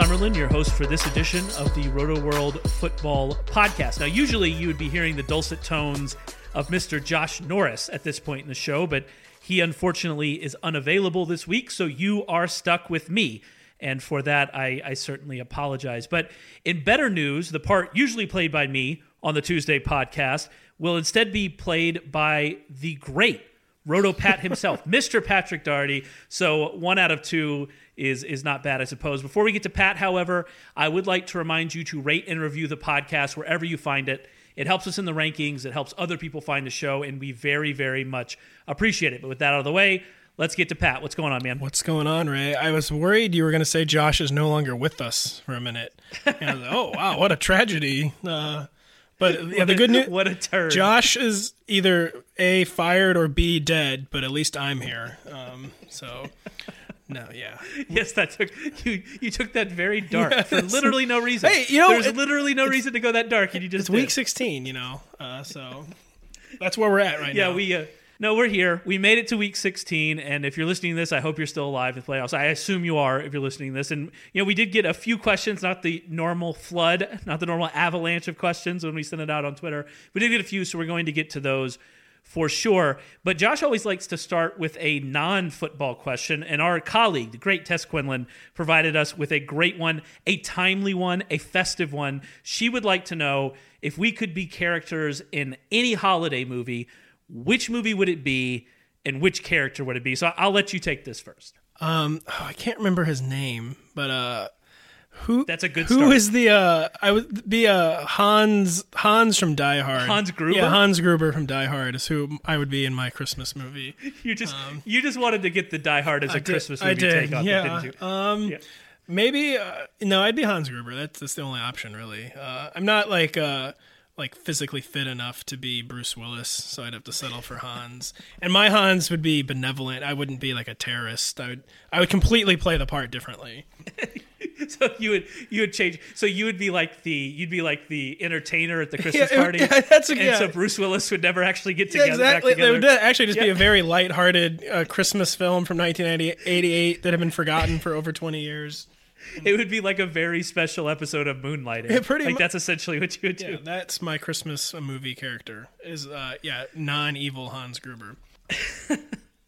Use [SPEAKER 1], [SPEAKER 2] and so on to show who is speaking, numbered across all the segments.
[SPEAKER 1] Summerlin, your host for this edition of the Rotoworld Football Podcast. Now, usually you would be hearing the dulcet tones of Mr. Josh Norris at this point in the show, but he unfortunately is unavailable this week, so you are stuck with me. And for that, I, I certainly apologize. But in better news, the part usually played by me on the Tuesday podcast will instead be played by the great RotoPat himself, Mr. Patrick Daugherty. So one out of two is is not bad, I suppose. Before we get to Pat, however, I would like to remind you to rate and review the podcast wherever you find it. It helps us in the rankings. It helps other people find the show, and we very, very much appreciate it. But with that out of the way, let's get to Pat. What's going on, man?
[SPEAKER 2] What's going on, Ray? I was worried you were going to say Josh is no longer with us for a minute. And I was like, oh, wow, what a tragedy. Uh, but yeah, the good news
[SPEAKER 1] what a turn.
[SPEAKER 2] Josh is either A, fired or B, dead, but at least I'm here. Um, so, no, yeah.
[SPEAKER 1] Yes, that took you. You took that very dark for literally no reason.
[SPEAKER 2] Hey, you know,
[SPEAKER 1] there's
[SPEAKER 2] it-
[SPEAKER 1] literally no reason to go that dark, and you just
[SPEAKER 2] It's week 16, you know, uh, so that's where we're at right
[SPEAKER 1] Yeah,
[SPEAKER 2] now.
[SPEAKER 1] Yeah, we. Uh, no, we're here. We made it to week 16, and if you're listening to this, I hope you're still alive in the playoffs. I assume you are if you're listening to this. And you know, we did get a few questions, not the normal flood, not the normal avalanche of questions when we sent it out on Twitter. We did get a few, so we're going to get to those for sure. But Josh always likes to start with a non-football question, and our colleague, the great Tess Quinlan, provided us with a great one, a timely one, a festive one. She would like to know if we could be characters in any holiday movie which movie would it be and which character would it be? So I'll let you take this first.
[SPEAKER 2] Um, oh, I can't remember his name, but uh, who?
[SPEAKER 1] That's a good
[SPEAKER 2] Who
[SPEAKER 1] start.
[SPEAKER 2] is the? Uh, I would be uh Hans Hans from Die Hard.
[SPEAKER 1] Hans Gruber?
[SPEAKER 2] Yeah, Hans Gruber from Die Hard is who I would be in my Christmas movie.
[SPEAKER 1] You just you just wanted to get the Die Hard as a
[SPEAKER 2] Um, did-
[SPEAKER 1] Christmas
[SPEAKER 2] I
[SPEAKER 1] movie
[SPEAKER 2] did,
[SPEAKER 1] take off,
[SPEAKER 2] yeah.
[SPEAKER 1] it, didn't you?
[SPEAKER 2] Um,
[SPEAKER 1] Yeah.
[SPEAKER 2] maybe uh, no, I'd be Hans Gruber. That's that's the only option really. Uh, I'm not like uh like physically fit enough to be Bruce Willis, so I'd have to settle for Hans. And my Hans would be benevolent. I wouldn't be like a terrorist. I would I would completely play the part differently.
[SPEAKER 1] So you would you would change. So you would be like the you'd be like the entertainer at the Christmas
[SPEAKER 2] it
[SPEAKER 1] party.
[SPEAKER 2] yeah, that's a-
[SPEAKER 1] and
[SPEAKER 2] yeah.
[SPEAKER 1] so Bruce Willis would never actually get
[SPEAKER 2] Yeah,
[SPEAKER 1] together. back
[SPEAKER 2] exactly. It would actually just be a very lighthearted uh, Christmas film from 1988 that had been forgotten for over 20 years.
[SPEAKER 1] It would be like a very special episode of Moonlighting.
[SPEAKER 2] Yeah, pretty
[SPEAKER 1] like
[SPEAKER 2] mu-
[SPEAKER 1] that's essentially what you would do.
[SPEAKER 2] Yeah, that's my Christmas uh, movie character. Is uh, yeah, non-evil Hans Gruber.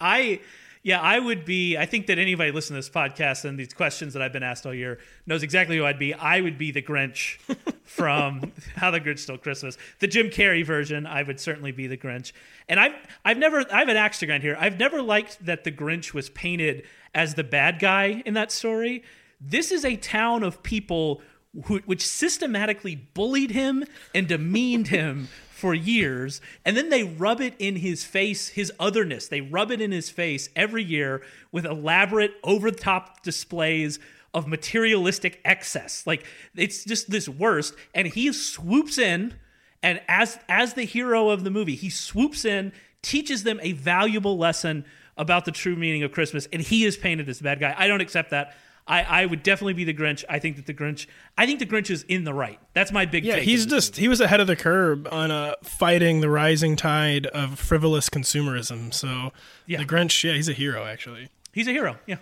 [SPEAKER 1] I yeah, I would be I think that anybody listening to this podcast and these questions that I've been asked all year knows exactly who I'd be. I would be the Grinch from How the Grinch Stole Christmas. The Jim Carrey version, I would certainly be the Grinch. And I've I've never I have an axe to grind here. I've never liked that the Grinch was painted as the bad guy in that story. This is a town of people who, which systematically bullied him and demeaned him for years. And then they rub it in his face his otherness. They rub it in his face every year with elaborate over the top displays of materialistic excess. Like it's just this worst. And he swoops in and as as the hero of the movie he swoops in teaches them a valuable lesson about the true meaning of christmas and he is painted as the bad guy. I don't accept that I, I would definitely be the Grinch. I think that the Grinch. I think the Grinch is in the right. That's my big.
[SPEAKER 2] Yeah, he's just he was ahead of the curve on uh, fighting the rising tide of frivolous consumerism. So
[SPEAKER 1] Yeah.
[SPEAKER 2] the Grinch, yeah, he's a hero actually.
[SPEAKER 1] He's a hero. Yeah,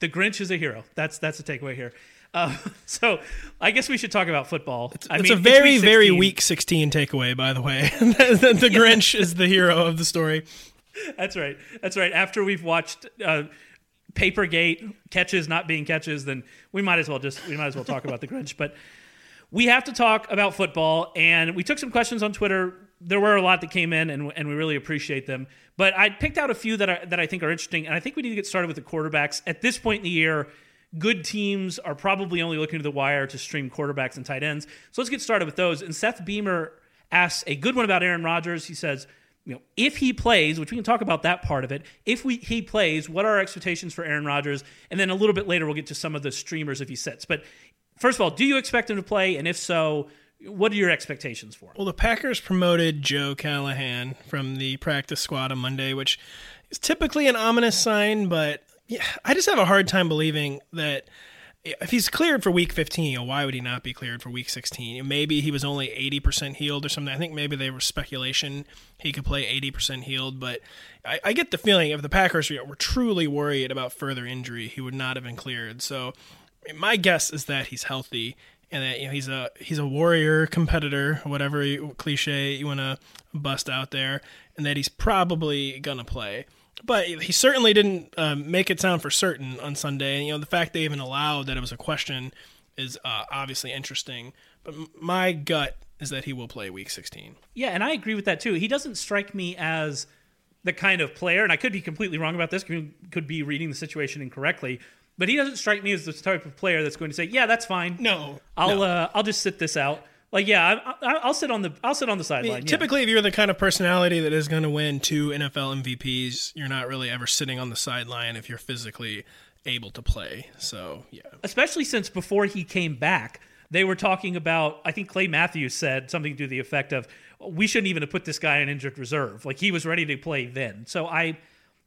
[SPEAKER 1] the Grinch is a hero. That's that's the takeaway here. Uh, so I guess we should talk about football. I
[SPEAKER 2] it's
[SPEAKER 1] mean,
[SPEAKER 2] a very
[SPEAKER 1] week
[SPEAKER 2] very
[SPEAKER 1] 16.
[SPEAKER 2] weak 16 takeaway, by the way. the the Grinch is the hero of the story.
[SPEAKER 1] That's right. That's right. After we've watched uh, Papergate catches not being catches, then we might as well just we might as well talk about the Grinch. But we have to talk about football, and we took some questions on Twitter. There were a lot that came in, and, and we really appreciate them. But I picked out a few that I, that I think are interesting, and I think we need to get started with the quarterbacks. At this point in the year, good teams are probably only looking to the wire to stream quarterbacks and tight ends. So let's get started with those. And Seth Beamer asks a good one about Aaron Rodgers. He says, you know, if he plays, which we can talk about that part of it. If we he plays, what are our expectations for Aaron Rodgers? And then a little bit later, we'll get to some of the streamers if he sits. But first of all, do you expect him to play? And if so, what are your expectations for him?
[SPEAKER 2] Well, the Packers promoted Joe Callahan from the practice squad on Monday, which is typically an ominous sign, but yeah, I just have a hard time believing that if he's cleared for week 15, you know, why would he not be cleared for week 16? Maybe he was only 80% healed or something. I think maybe they were speculation he could play 80% healed, but I, I get the feeling if the Packers were were truly worried about further injury, he would not have been cleared. So my guess is that he's healthy and that you know he's a he's a warrior competitor, whatever cliche you want to bust out there, and that he's probably gonna play. But he certainly didn't um, make it sound for certain on Sunday. And you know the fact they even allowed that it was a question is uh, obviously interesting. But m- my gut is that he will play Week 16.
[SPEAKER 1] Yeah, and I agree with that too. He doesn't strike me as the kind of player, and I could be completely wrong about this, could, could be reading the situation incorrectly, but he doesn't strike me as the type of player that's going to say, "Yeah, that's fine.
[SPEAKER 2] No,
[SPEAKER 1] I'll
[SPEAKER 2] no.
[SPEAKER 1] uh, I'll just sit this out." Like, yeah, I, I, I'll sit on the I'll sit on the sideline. yeah.
[SPEAKER 2] Typically, if you're the kind of personality that is going to win two NFL MVPs, you're not really ever sitting on the sideline if you're physically able to play. So, yeah.
[SPEAKER 1] especially since before he came back, they were talking about. I think Clay Matthews said something to the effect of, "We shouldn't even have put this guy in injured reserve. Like he was ready to play then." So I,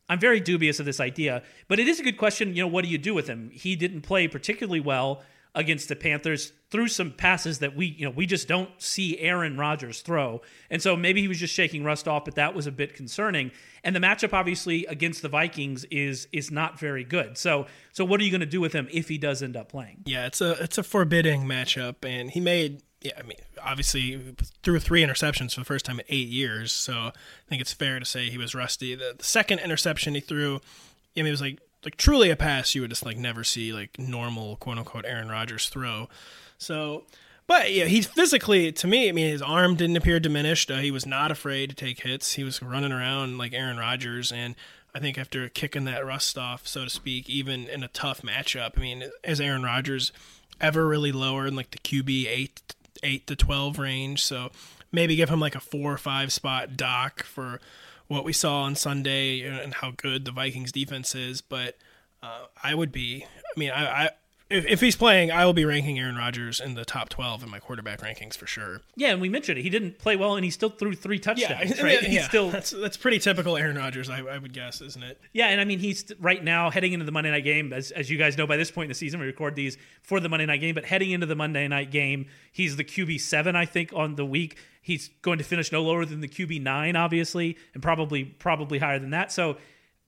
[SPEAKER 1] I'm very dubious of this idea. But it is a good question. You know, what do you do with him? He didn't play particularly well against the Panthers threw some passes that we, you know, we just don't see Aaron Rodgers throw. And so maybe he was just shaking rust off, but that was a bit concerning. And the matchup obviously against the Vikings is is not very good. So so what are you going to do with him if he does end up playing?
[SPEAKER 2] Yeah, it's a it's a forbidding matchup, and he made yeah. I mean, obviously threw three interceptions for the first time in eight years, so I think it's fair to say he was rusty. The, the second interception he threw, I mean, it was like like truly a pass you would just like never see like normal quote unquote Aaron Rodgers throw. So. But yeah, he's physically to me. I mean, his arm didn't appear diminished. Uh, he was not afraid to take hits. He was running around like Aaron Rodgers, and I think after kicking that rust off, so to speak, even in a tough matchup, I mean, is Aaron Rodgers ever really lower in like the QB eight eight to twelve range? So maybe give him like a four or five spot dock for what we saw on Sunday and how good the Vikings defense is. But uh, I would be, I mean, I, I if, if he's playing, I will be ranking Aaron Rodgers in the top twelve in my quarterback rankings for sure.
[SPEAKER 1] Yeah, and we mentioned it. He didn't play well, and he still threw three touchdowns.
[SPEAKER 2] Yeah,
[SPEAKER 1] right?
[SPEAKER 2] yeah,
[SPEAKER 1] He's still
[SPEAKER 2] that's that's pretty typical Aaron Rodgers, I, I would guess, isn't it?
[SPEAKER 1] Yeah, and I mean he's right now heading into the Monday night game, as, as you guys know by this point in the season, we record these for the Monday night game. But heading into the Monday night game, he's the QB seven, I think, on the week. He's going to finish no lower than the QB nine, obviously, and probably probably higher than that. So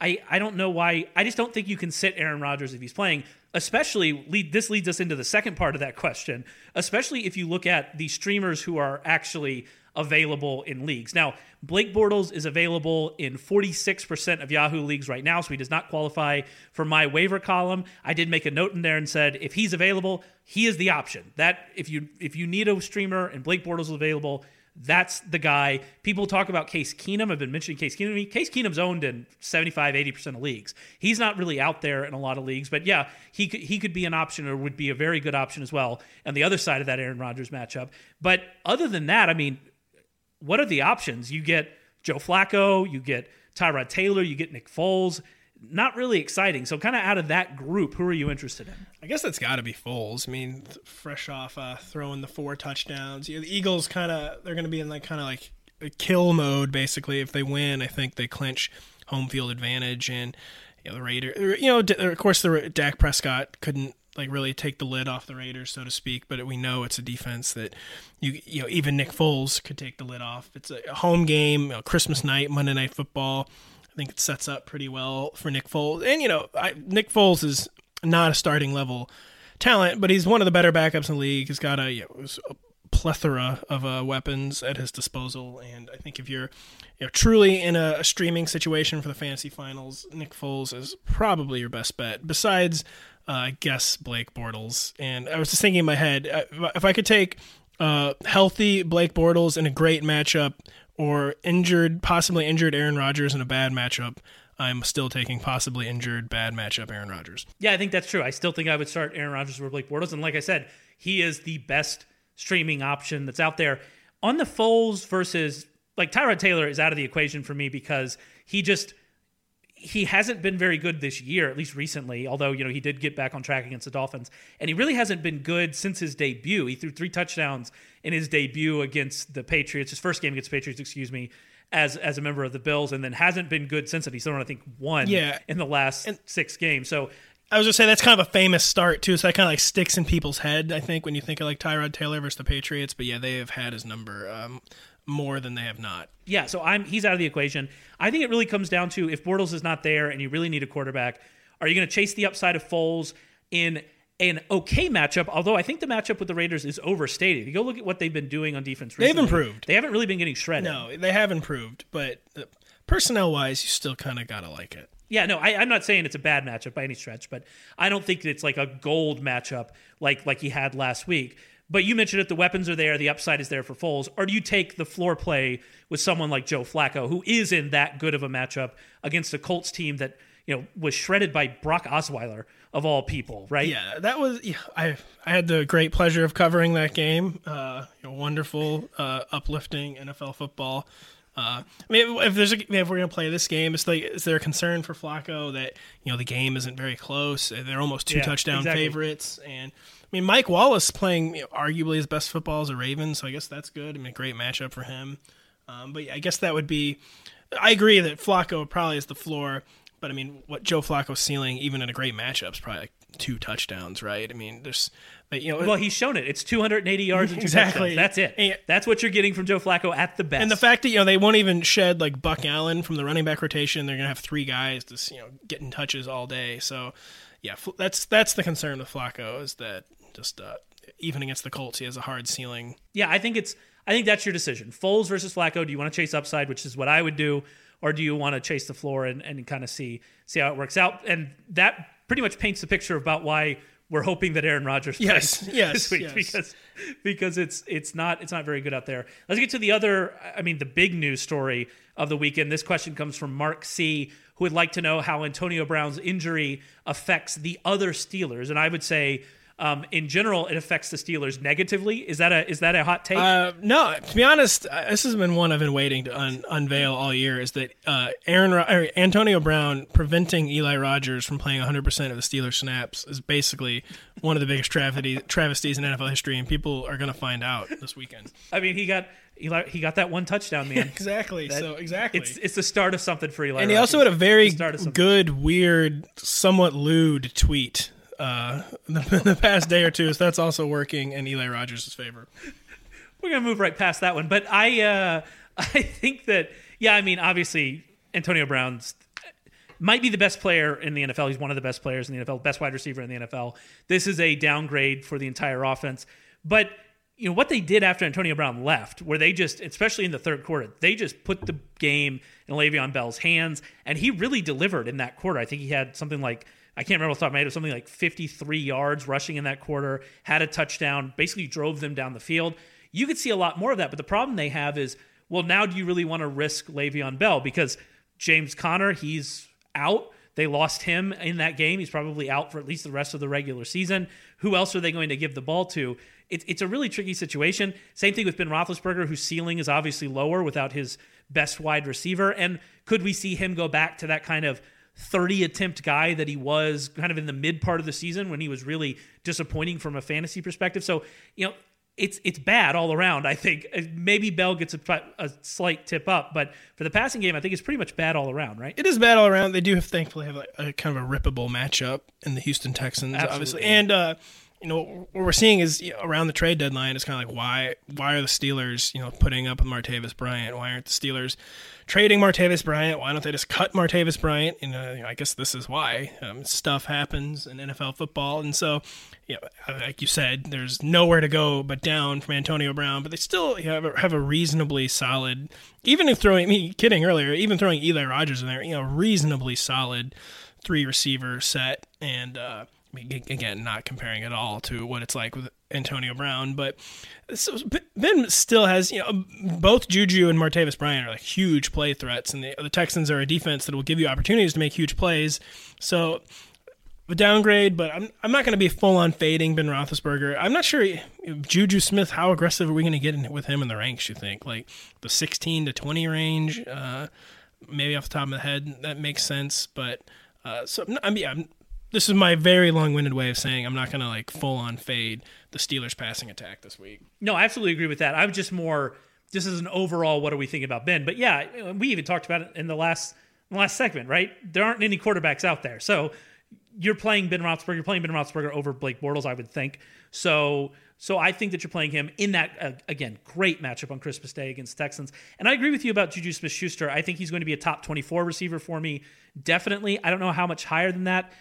[SPEAKER 1] I I don't know why. I just don't think you can sit Aaron Rodgers if he's playing. Especially lead this leads us into the second part of that question. Especially if you look at the streamers who are actually available in leagues. Now, Blake Bortles is available in 46% of Yahoo leagues right now, so he does not qualify for my waiver column. I did make a note in there and said if he's available, he is the option. That if you if you need a streamer and Blake Bortles is available, that's the guy. People talk about Case Keenum. I've been mentioning Case Keenum. Case Keenum's owned in 75, 80% of leagues. He's not really out there in a lot of leagues, but yeah, he could, he could be an option or would be a very good option as well on the other side of that Aaron Rodgers matchup. But other than that, I mean, what are the options? You get Joe Flacco, you get Tyrod Taylor, you get Nick Foles. Not really exciting. So, kind of out of that group, who are you interested in?
[SPEAKER 2] I guess that's got to be Foles. I mean, th- fresh off uh, throwing the four touchdowns, you know, the Eagles kind of they're going to be in like kind of like a kill mode basically. If they win, I think they clinch home field advantage, and you know, the Raiders. You know, d- of course, the Dak Prescott couldn't like really take the lid off the Raiders, so to speak. But we know it's a defense that you you know even Nick Foles could take the lid off. It's a home game, you know, Christmas night, Monday Night Football. I think it sets up pretty well for Nick Foles. And you know, I, Nick Foles is not a starting level talent, but he's one of the better backups in the league. He's got a, you know, a plethora of uh, weapons at his disposal, and I think if you're you know, truly in a, a, streaming situation for the fantasy finals, Nick Foles is probably your best bet. Besides, uh, I guess Blake Bortles. And I was just thinking in my head, uh, if I could take uh, healthy Blake Bortles in a great matchup, or injured, possibly injured Aaron Rodgers in a bad matchup. I'm still taking possibly injured, bad matchup Aaron Rodgers.
[SPEAKER 1] Yeah, I think that's true. I still think I would start Aaron Rodgers over Blake Bortles. And like I said, he is the best streaming option that's out there. On the Foles versus like Tyrod Taylor is out of the equation for me because he just he hasn't been very good this year, at least recently, although, you know, he did get back on track against the Dolphins. And he really hasn't been good since his debut. He threw three touchdowns in his debut against the Patriots, his first game against the Patriots, excuse me, as as a member of the Bills, and then hasn't been good since then. He's thrown, I think, one
[SPEAKER 2] yeah.
[SPEAKER 1] in the last and, six games. So
[SPEAKER 2] I was gonna say that's kind of a famous start too, so that kind of like sticks in people's head. I think when you think of like Tyrod Taylor versus the Patriots, but yeah, they have had his number um, more than they have not.
[SPEAKER 1] Yeah, so I'm he's out of the equation. I think it really comes down to if Bortles is not there and you really need a quarterback, are you going to chase the upside of Foles in an okay matchup? Although I think the matchup with the Raiders is overstated. You go look at what they've been doing on defense, recently,
[SPEAKER 2] they've improved.
[SPEAKER 1] They haven't really been getting shredded.
[SPEAKER 2] No, they have improved, but uh, personnel wise, you still kind of gotta like it.
[SPEAKER 1] Yeah, no, I, am not saying it's a bad matchup by any stretch, but I don't think it's like a gold matchup like like he had last week. But you mentioned it, the weapons are there, the upside is there for Foles. Or do you take the floor play with someone like Joe Flacco, who is in that good of a matchup against a Colts team that you know was shredded by Brock Osweiler of all people, right?
[SPEAKER 2] Yeah, that was. Yeah, I I had the great pleasure of covering that game. Uh, you know, wonderful, uh, uplifting NFL football. Uh, I mean, if there's a, if we're gonna play this game, it's like is there a concern for Flacco that you know the game isn't very close? They're almost two yeah, touchdown exactly. favorites, and mean Mike Wallace playing you know, arguably his best football as a Raven, so I guess that's good. I mean, a great matchup for him. Um, but yeah, I guess that would be. I agree that Flacco probably is the floor, but I mean, what Joe Flacco's ceiling, even in a great matchup, is probably like two touchdowns, right? I mean, there's, you know,
[SPEAKER 1] well, he's shown it. It's 280 yards and two exactly. touchdowns. That's it. And, That's what you're getting from Joe Flacco at the best.
[SPEAKER 2] And the fact that you know they won't even shed like Buck Allen from the running back rotation, they're gonna have three guys just you know getting touches all day. So, yeah, that's that's the concern with Flacco is that just uh, even against the Colts, he has a hard ceiling.
[SPEAKER 1] Yeah, I think it's I think that's your decision. Foles versus Flacco. Do you want to chase upside, which is what I would do, or do you want to chase the floor and, and kind of see see how it works out? And that pretty much paints the picture about why we're hoping that Aaron Rodgers
[SPEAKER 2] yes,
[SPEAKER 1] plays
[SPEAKER 2] yes,
[SPEAKER 1] this week
[SPEAKER 2] yes.
[SPEAKER 1] because because it's it's not it's not very good out there. Let's get to the other I mean the big news story of the weekend. This question comes from Mark C who would like to know how Antonio Brown's injury affects the other Steelers and I would say um, in general, it affects the Steelers negatively. Is that a is that a hot take?
[SPEAKER 2] Uh, no, to be honest, uh, this has been one I've been waiting to un- unveil all year. Is that uh, Aaron Antonio Brown preventing Eli Rogers from playing 100 percent of the Steelers snaps is basically one of the biggest travesties, travesties in NFL history, and people are going to find out this weekend.
[SPEAKER 1] I mean, he got Eli, he got that one touchdown, man.
[SPEAKER 2] exactly. That, so exactly,
[SPEAKER 1] it's it's the start of something for Eli.
[SPEAKER 2] And
[SPEAKER 1] he
[SPEAKER 2] Rogers. also had a very good, weird, somewhat lewd tweet uh, the, the past day or two. So that's also working in Eli Rogers' favor.
[SPEAKER 1] We're gonna move right past that one, but I uh, I think that yeah, I mean obviously Antonio Brown's might be the best player in the NFL. He's one of the best players in the NFL, best wide receiver in the NFL. This is a downgrade for the entire offense, but you know what they did after Antonio Brown left, where they just, especially in the third quarter, they just put the game in Le'Veon Bell's hands, and he really delivered in that quarter. I think he had something like I can't remember off the top of my head, it was something like 53 yards rushing in that quarter, had a touchdown, basically drove them down the field. You could see a lot more of that, but the problem they have is, well, now do you really want to risk Le'Veon Bell? Because James Conner, he's out. They lost him in that game. He's probably out for at least the rest of the regular season. Who else are they going to give the ball to? It, it's a really tricky situation. Same thing with Ben Roethlisberger, whose ceiling is obviously lower without his best wide receiver. And could we see him go back to that kind of 30 attempt guy that he was kind of in the mid part of the season when he was really disappointing from a fantasy perspective. So, you know, it's it's bad all around. I think Uh, maybe Bell gets a, a slight tip up, but for the passing game, I think it's pretty much bad all around, right?
[SPEAKER 2] It is bad all around. They do have, thankfully have like a kind of a rippable matchup in the Houston Texans,
[SPEAKER 1] Absolutely.
[SPEAKER 2] obviously, and uh, you know what we're seeing is you know, around the trade deadline. It's kind of like why why are the Steelers you know putting up with Martavis Bryant? Why aren't the Steelers trading Martavis Bryant? Why don't they just cut Martavis Bryant? And uh, I guess this is why um, stuff happens in NFL football, and so you know, like you said, there's nowhere to go but down from Antonio Brown. But they still have a, have a reasonably solid, even if throwing me kidding earlier, even throwing Eli Rogers in there, you know, reasonably solid three receiver set and. uh I mean, again, not comparing at all to what it's like with Antonio Brown, but so Ben still has, you know, both Juju and Martavis Bryant are like huge play threats, and the, the Texans are a defense that will give you opportunities to make huge plays. So a downgrade, but I'm I'm not going to be full on fading Ben Roethlisberger. I'm not sure Juju Smith. How aggressive are we going to get in with him in the ranks? You think like the 16 to 20 range? Uh, maybe off the top of my head that makes sense, but uh, so I'm, yeah, I'm, this is my very long-winded way of saying I'm not going to like full on fade the Steelers passing attack this week.
[SPEAKER 1] No, I absolutely agree with that. I'm just more this is an overall, what are we thinking about Ben? But yeah, we even talked about it in the last in the last segment, right? There aren't any quarterbacks out there, so you're playing Ben Roethlisberger. You're playing Ben Roethlisberger over Blake Bortles, I would think. So, so I think that you're playing him in that uh, again great matchup on Christmas Day against Texans. And I agree with you about Juju Smith-Schuster. I think he's going to be a top 24 receiver for me, definitely. I don't know how much higher than that.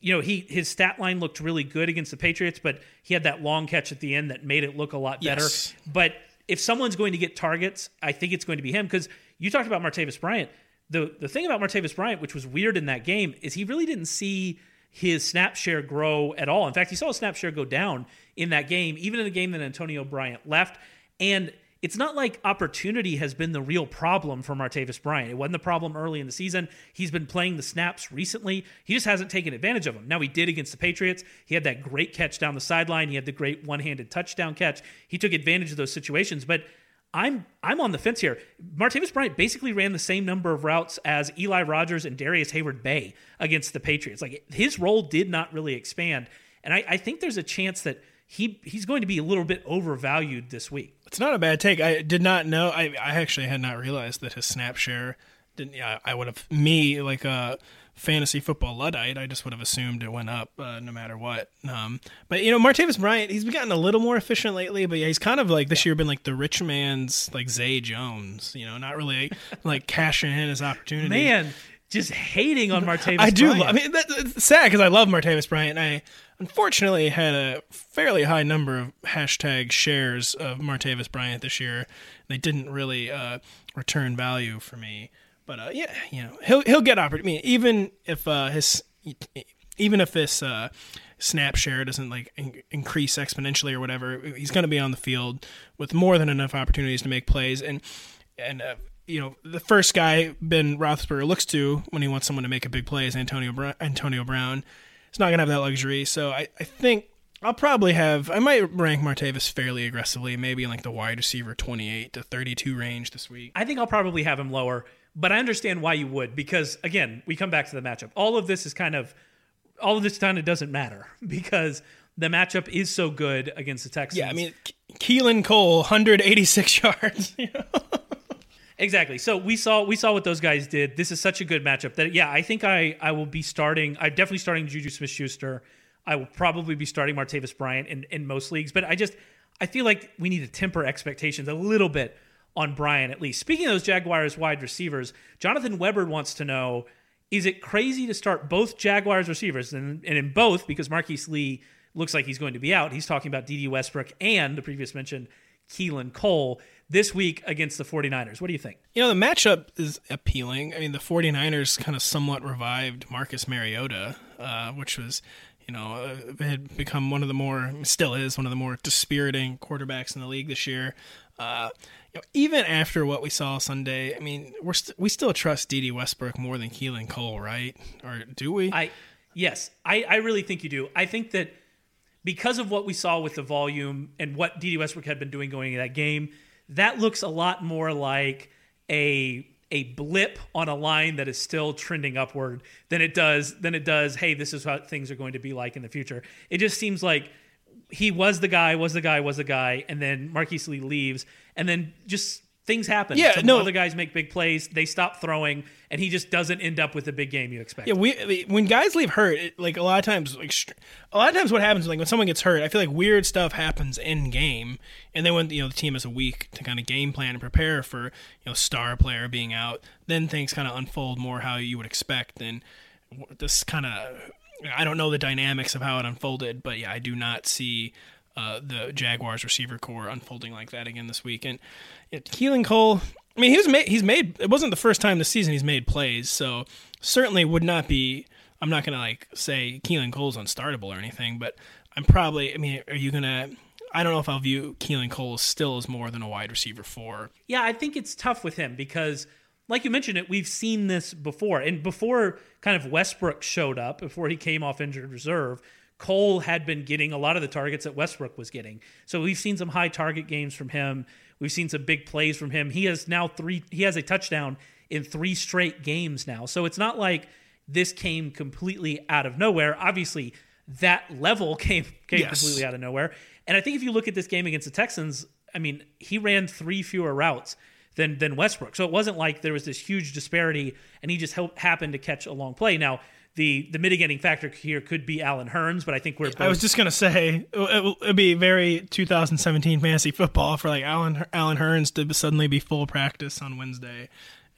[SPEAKER 1] You know, he his stat line looked really good against the Patriots, but he had that long catch at the end that made it look a lot better.
[SPEAKER 2] Yes.
[SPEAKER 1] But if someone's going to get targets, I think it's going to be him because you talked about Martavis Bryant. The the thing about Martavis Bryant, which was weird in that game, is he really didn't see his snap share grow at all. In fact, he saw his snap share go down in that game, even in the game that Antonio Bryant left. And it's not like opportunity has been the real problem for Martavis Bryant. It wasn't the problem early in the season. He's been playing the snaps recently. He just hasn't taken advantage of them. Now he did against the Patriots. He had that great catch down the sideline. He had the great one-handed touchdown catch. He took advantage of those situations, but I'm I'm on the fence here. Martavis Bryant basically ran the same number of routes as Eli Rogers and Darrius Heyward-Bey against the Patriots. Like his role did not really expand, and I, I think there's a chance that he he's going to be a little bit overvalued this week.
[SPEAKER 2] It's not a bad take. I did not know. I, I actually had not realized that his snap share didn't. Yeah, I would have me like a fantasy football luddite. I just would have assumed it went up uh, no matter what. Um, but you know, Martavis Bryant, he's gotten a little more efficient lately. But yeah, he's kind of like this year been like the rich man's like Zay Jones. You know, not really like cashing in his opportunity.
[SPEAKER 1] Man, just hating on Martavis.
[SPEAKER 2] I do.
[SPEAKER 1] Bryant.
[SPEAKER 2] I mean, that, it's sad because I love Martavis Bryant. I unfortunately had a fairly high number of hashtag shares of Martavis Bryant this year. They didn't really uh, return value for me. But uh, yeah, you know, he'll he'll get opportunity. I mean, even if uh, his even if this uh, snap share doesn't like in- increase exponentially or whatever, he's going to be on the field with more than enough opportunities to make plays. And and uh, you know, the first guy Ben Roethlisberger looks to when he wants someone to make a big play is Antonio Brown. Antonio Brown. He's not going to have that luxury. So I, I think I'll probably have I might rank Martavis fairly aggressively, maybe in like the wide receiver 28 to 32 range this week.
[SPEAKER 1] I think I'll probably have him lower, but I understand why you would because again, we come back to the matchup. All of this is kind of all of this kind of doesn't matter because the matchup is so good against the Texans.
[SPEAKER 2] Yeah, I mean Keelan Cole 186 yards. you know?
[SPEAKER 1] Exactly. So we saw we saw what those guys did. This is such a good matchup that yeah, I think I I will be starting. I'm definitely starting Juju Smith Schuster. I will probably be starting Martavis Bryant in, in most leagues, but I just I feel like we need to temper expectations a little bit on Bryant at least. Speaking of those Jaguars wide receivers, Jonathan Weber wants to know: Is it crazy to start both Jaguars receivers and, and in both because Marquise Lee looks like he's going to be out? He's talking about Dede Westbrook and the previous mentioned Keelan Cole this week against the 49ers. What do you think?
[SPEAKER 2] You know, the matchup is appealing. I mean, the 49ers kind of somewhat revived Marcus Mariota, uh, which was, you know, uh, had become one of the more, still is one of the more dispiriting quarterbacks in the league this year. Uh, you know, even after what we saw Sunday, I mean, we're st- we still trust Dede Westbrook more than Keelan Cole, right? Or do we?
[SPEAKER 1] I yes, I, I really think you do. I think that because of what we saw with the volume and what Dede Westbrook had been doing going into that game, that looks a lot more like a a blip on a line that is still trending upward than it does than it does. Hey, this is how things are going to be like in the future. It just seems like he was the guy, was the guy, was the guy, and then Marquise Lee leaves, and then just things happen.
[SPEAKER 2] Yeah,
[SPEAKER 1] Some
[SPEAKER 2] no.
[SPEAKER 1] other guys make big plays, they stop throwing, and he just doesn't end up with the big game you expect.
[SPEAKER 2] Yeah, we when guys leave hurt, it, like a lot of times, like a lot of times, what happens like when someone gets hurt, I feel like weird stuff happens in game, and then when you know the team has a week to kind of game plan and prepare for you know star player being out, then things kind of unfold more how you would expect. And this kind of, I don't know the dynamics of how it unfolded, but yeah, I do not see. Uh, the Jaguars receiver corps unfolding like that again this week, and yeah, Keelan Cole. I mean, he was made. He's made. It wasn't the first time this season he's made plays, so certainly would not be. I'm not gonna like say Keelan Cole's unstartable or anything, but I'm probably. I mean, are you gonna? I don't know if I'll view Keelan Cole still as more than a wide receiver four.
[SPEAKER 1] Yeah, I think it's tough with him because, like you mentioned it, we've seen this before. And before kind of Westbrook showed up, before he came off injured reserve, Cole had been getting a lot of the targets that Westbrook was getting. So we've seen some high target games from him. We've seen some big plays from him. He has now three, he has a touchdown in three straight games now. So it's not like this came completely out of nowhere. Obviously, that level came came
[SPEAKER 2] Yes.
[SPEAKER 1] completely out of nowhere. And I think if you look at this game against the Texans, I mean, he ran three fewer routes than than Westbrook. So it wasn't like there was this huge disparity, and he just help, happened to catch a long play. Now, the the mitigating factor here could be Allen Hurns, but I think we're both,
[SPEAKER 2] I was just gonna say it would be very 2017 fantasy football for like Allen Allen Hurns to suddenly be full practice on Wednesday,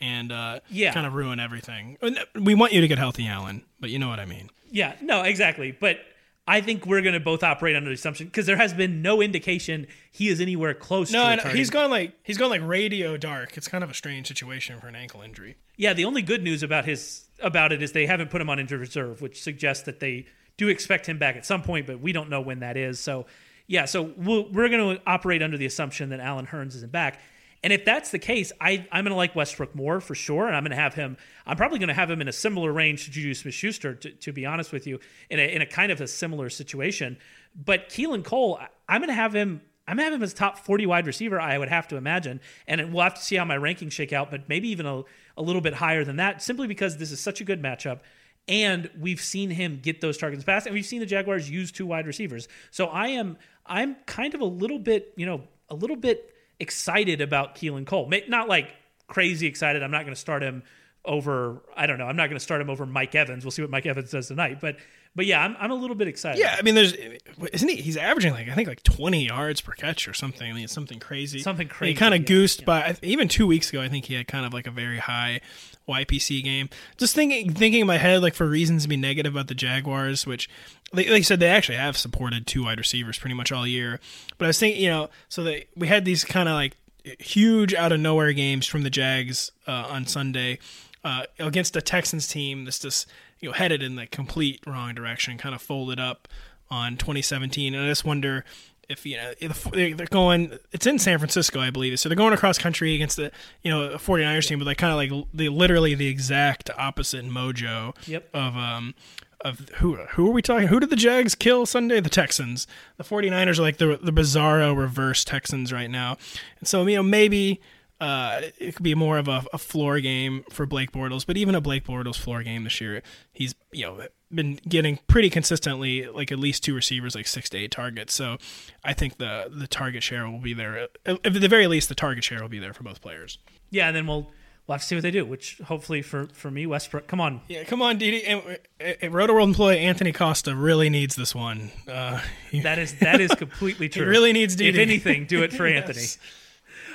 [SPEAKER 2] and uh,
[SPEAKER 1] Yeah.
[SPEAKER 2] kind of ruin everything. We want you to get healthy, Allen, but you know what I mean.
[SPEAKER 1] yeah, no, exactly. But I think we're going to both operate under the assumption because there has been no indication he is anywhere close.
[SPEAKER 2] No, know. he's gone like he's gone like radio dark. It's kind of a strange situation for an ankle injury.
[SPEAKER 1] Yeah, the only good news about his about it is they haven't put him on injured reserve, which suggests that they do expect him back at some point, but we don't know when that is. So, yeah, so we'll, we're going to operate under the assumption that Allen Hurns isn't back. And if that's the case, I, I'm going to like Westbrook more for sure, and I'm going to have him. I'm probably going to have him in a similar range to Juju Smith-Schuster, to, to be honest with you, in a, in a kind of a similar situation. But Keelan Cole, I'm going to have him. I'm have him as top 40 wide receiver. I would have to imagine, and we'll have to see how my rankings shake out. But maybe even a, a little bit higher than that, simply because this is such a good matchup, and we've seen him get those targets fast, and we've seen the Jaguars use two wide receivers. So I am I'm kind of a little bit you know a little bit excited about Keelan Cole. Not like crazy excited. I'm not going to start him over. I don't know. I'm not going to start him over Mike Evans. We'll see what Mike Evans does tonight. But but yeah, I'm I'm a little bit excited.
[SPEAKER 2] Yeah, I mean, there's isn't he? He's averaging like I think like 20 yards per catch or something. I mean, it's something crazy.
[SPEAKER 1] Something crazy
[SPEAKER 2] He
[SPEAKER 1] crazy,
[SPEAKER 2] kind of
[SPEAKER 1] yeah,
[SPEAKER 2] goosed by even two weeks ago. I think he had kind of like a very high YPC game. Just thinking, thinking in my head, like for reasons to be negative about the Jaguars, which, like, like I said, they actually have supported two wide receivers pretty much all year. But I was thinking, you know, so they we had these kind of like huge out of nowhere games from the Jags uh, on Sunday uh, against a Texans team that's just you know headed in the complete wrong direction, kind of folded up on 2017. And I just wonder if you know if they're going. It's in San Francisco, I believe. So they're going across country against the you know a 49ers team, but like kind of like the literally the exact opposite mojo
[SPEAKER 1] Yep.
[SPEAKER 2] of um of who who are we talking? Who did the Jags kill Sunday? The Texans. The 49ers are like the the bizarro reverse Texans right now. And so you know maybe uh, it could be more of a, a floor game for Blake Bortles, but even a Blake Bortles floor game this year, he's you know been getting pretty consistently like at least two receivers, like six to eight targets. So I think the the target share will be there. At at the very least, the target share will be there for both players.
[SPEAKER 1] yeah, and then we'll we'll have to see what they do. Which hopefully for for me, Westbrook. Come on,
[SPEAKER 2] Yeah, come on, Dede. And, and Rotoworld employee Anthony Costa really needs this one. Uh, he,
[SPEAKER 1] That is that is completely true.
[SPEAKER 2] really needs
[SPEAKER 1] Dede.
[SPEAKER 2] If
[SPEAKER 1] anything, do it for
[SPEAKER 2] Yes.
[SPEAKER 1] Anthony.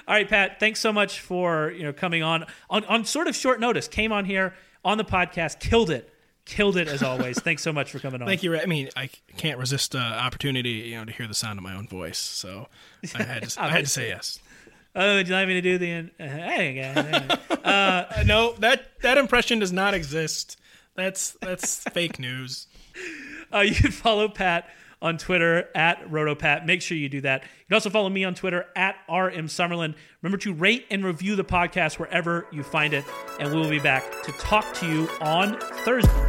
[SPEAKER 1] All right, Pat. Thanks so much for you know coming on on on sort of short notice. Came on here on the podcast, killed it, killed it as always. Thanks so much for coming on.
[SPEAKER 2] Thank you. I mean, I can't resist the opportunity, you know, to hear the sound of my own voice. So I had to, I had to say yes.
[SPEAKER 1] Oh, would you like me to do the? Uh, hey.
[SPEAKER 2] Uh, no, that that impression does not exist. That's that's fake news.
[SPEAKER 1] Uh, you can follow Pat on Twitter at RotoPat. Make sure you do that. You can also follow me on Twitter at RM Summerlin. Remember to rate and review the podcast wherever you find it, and we will be back to talk to you on Thursday.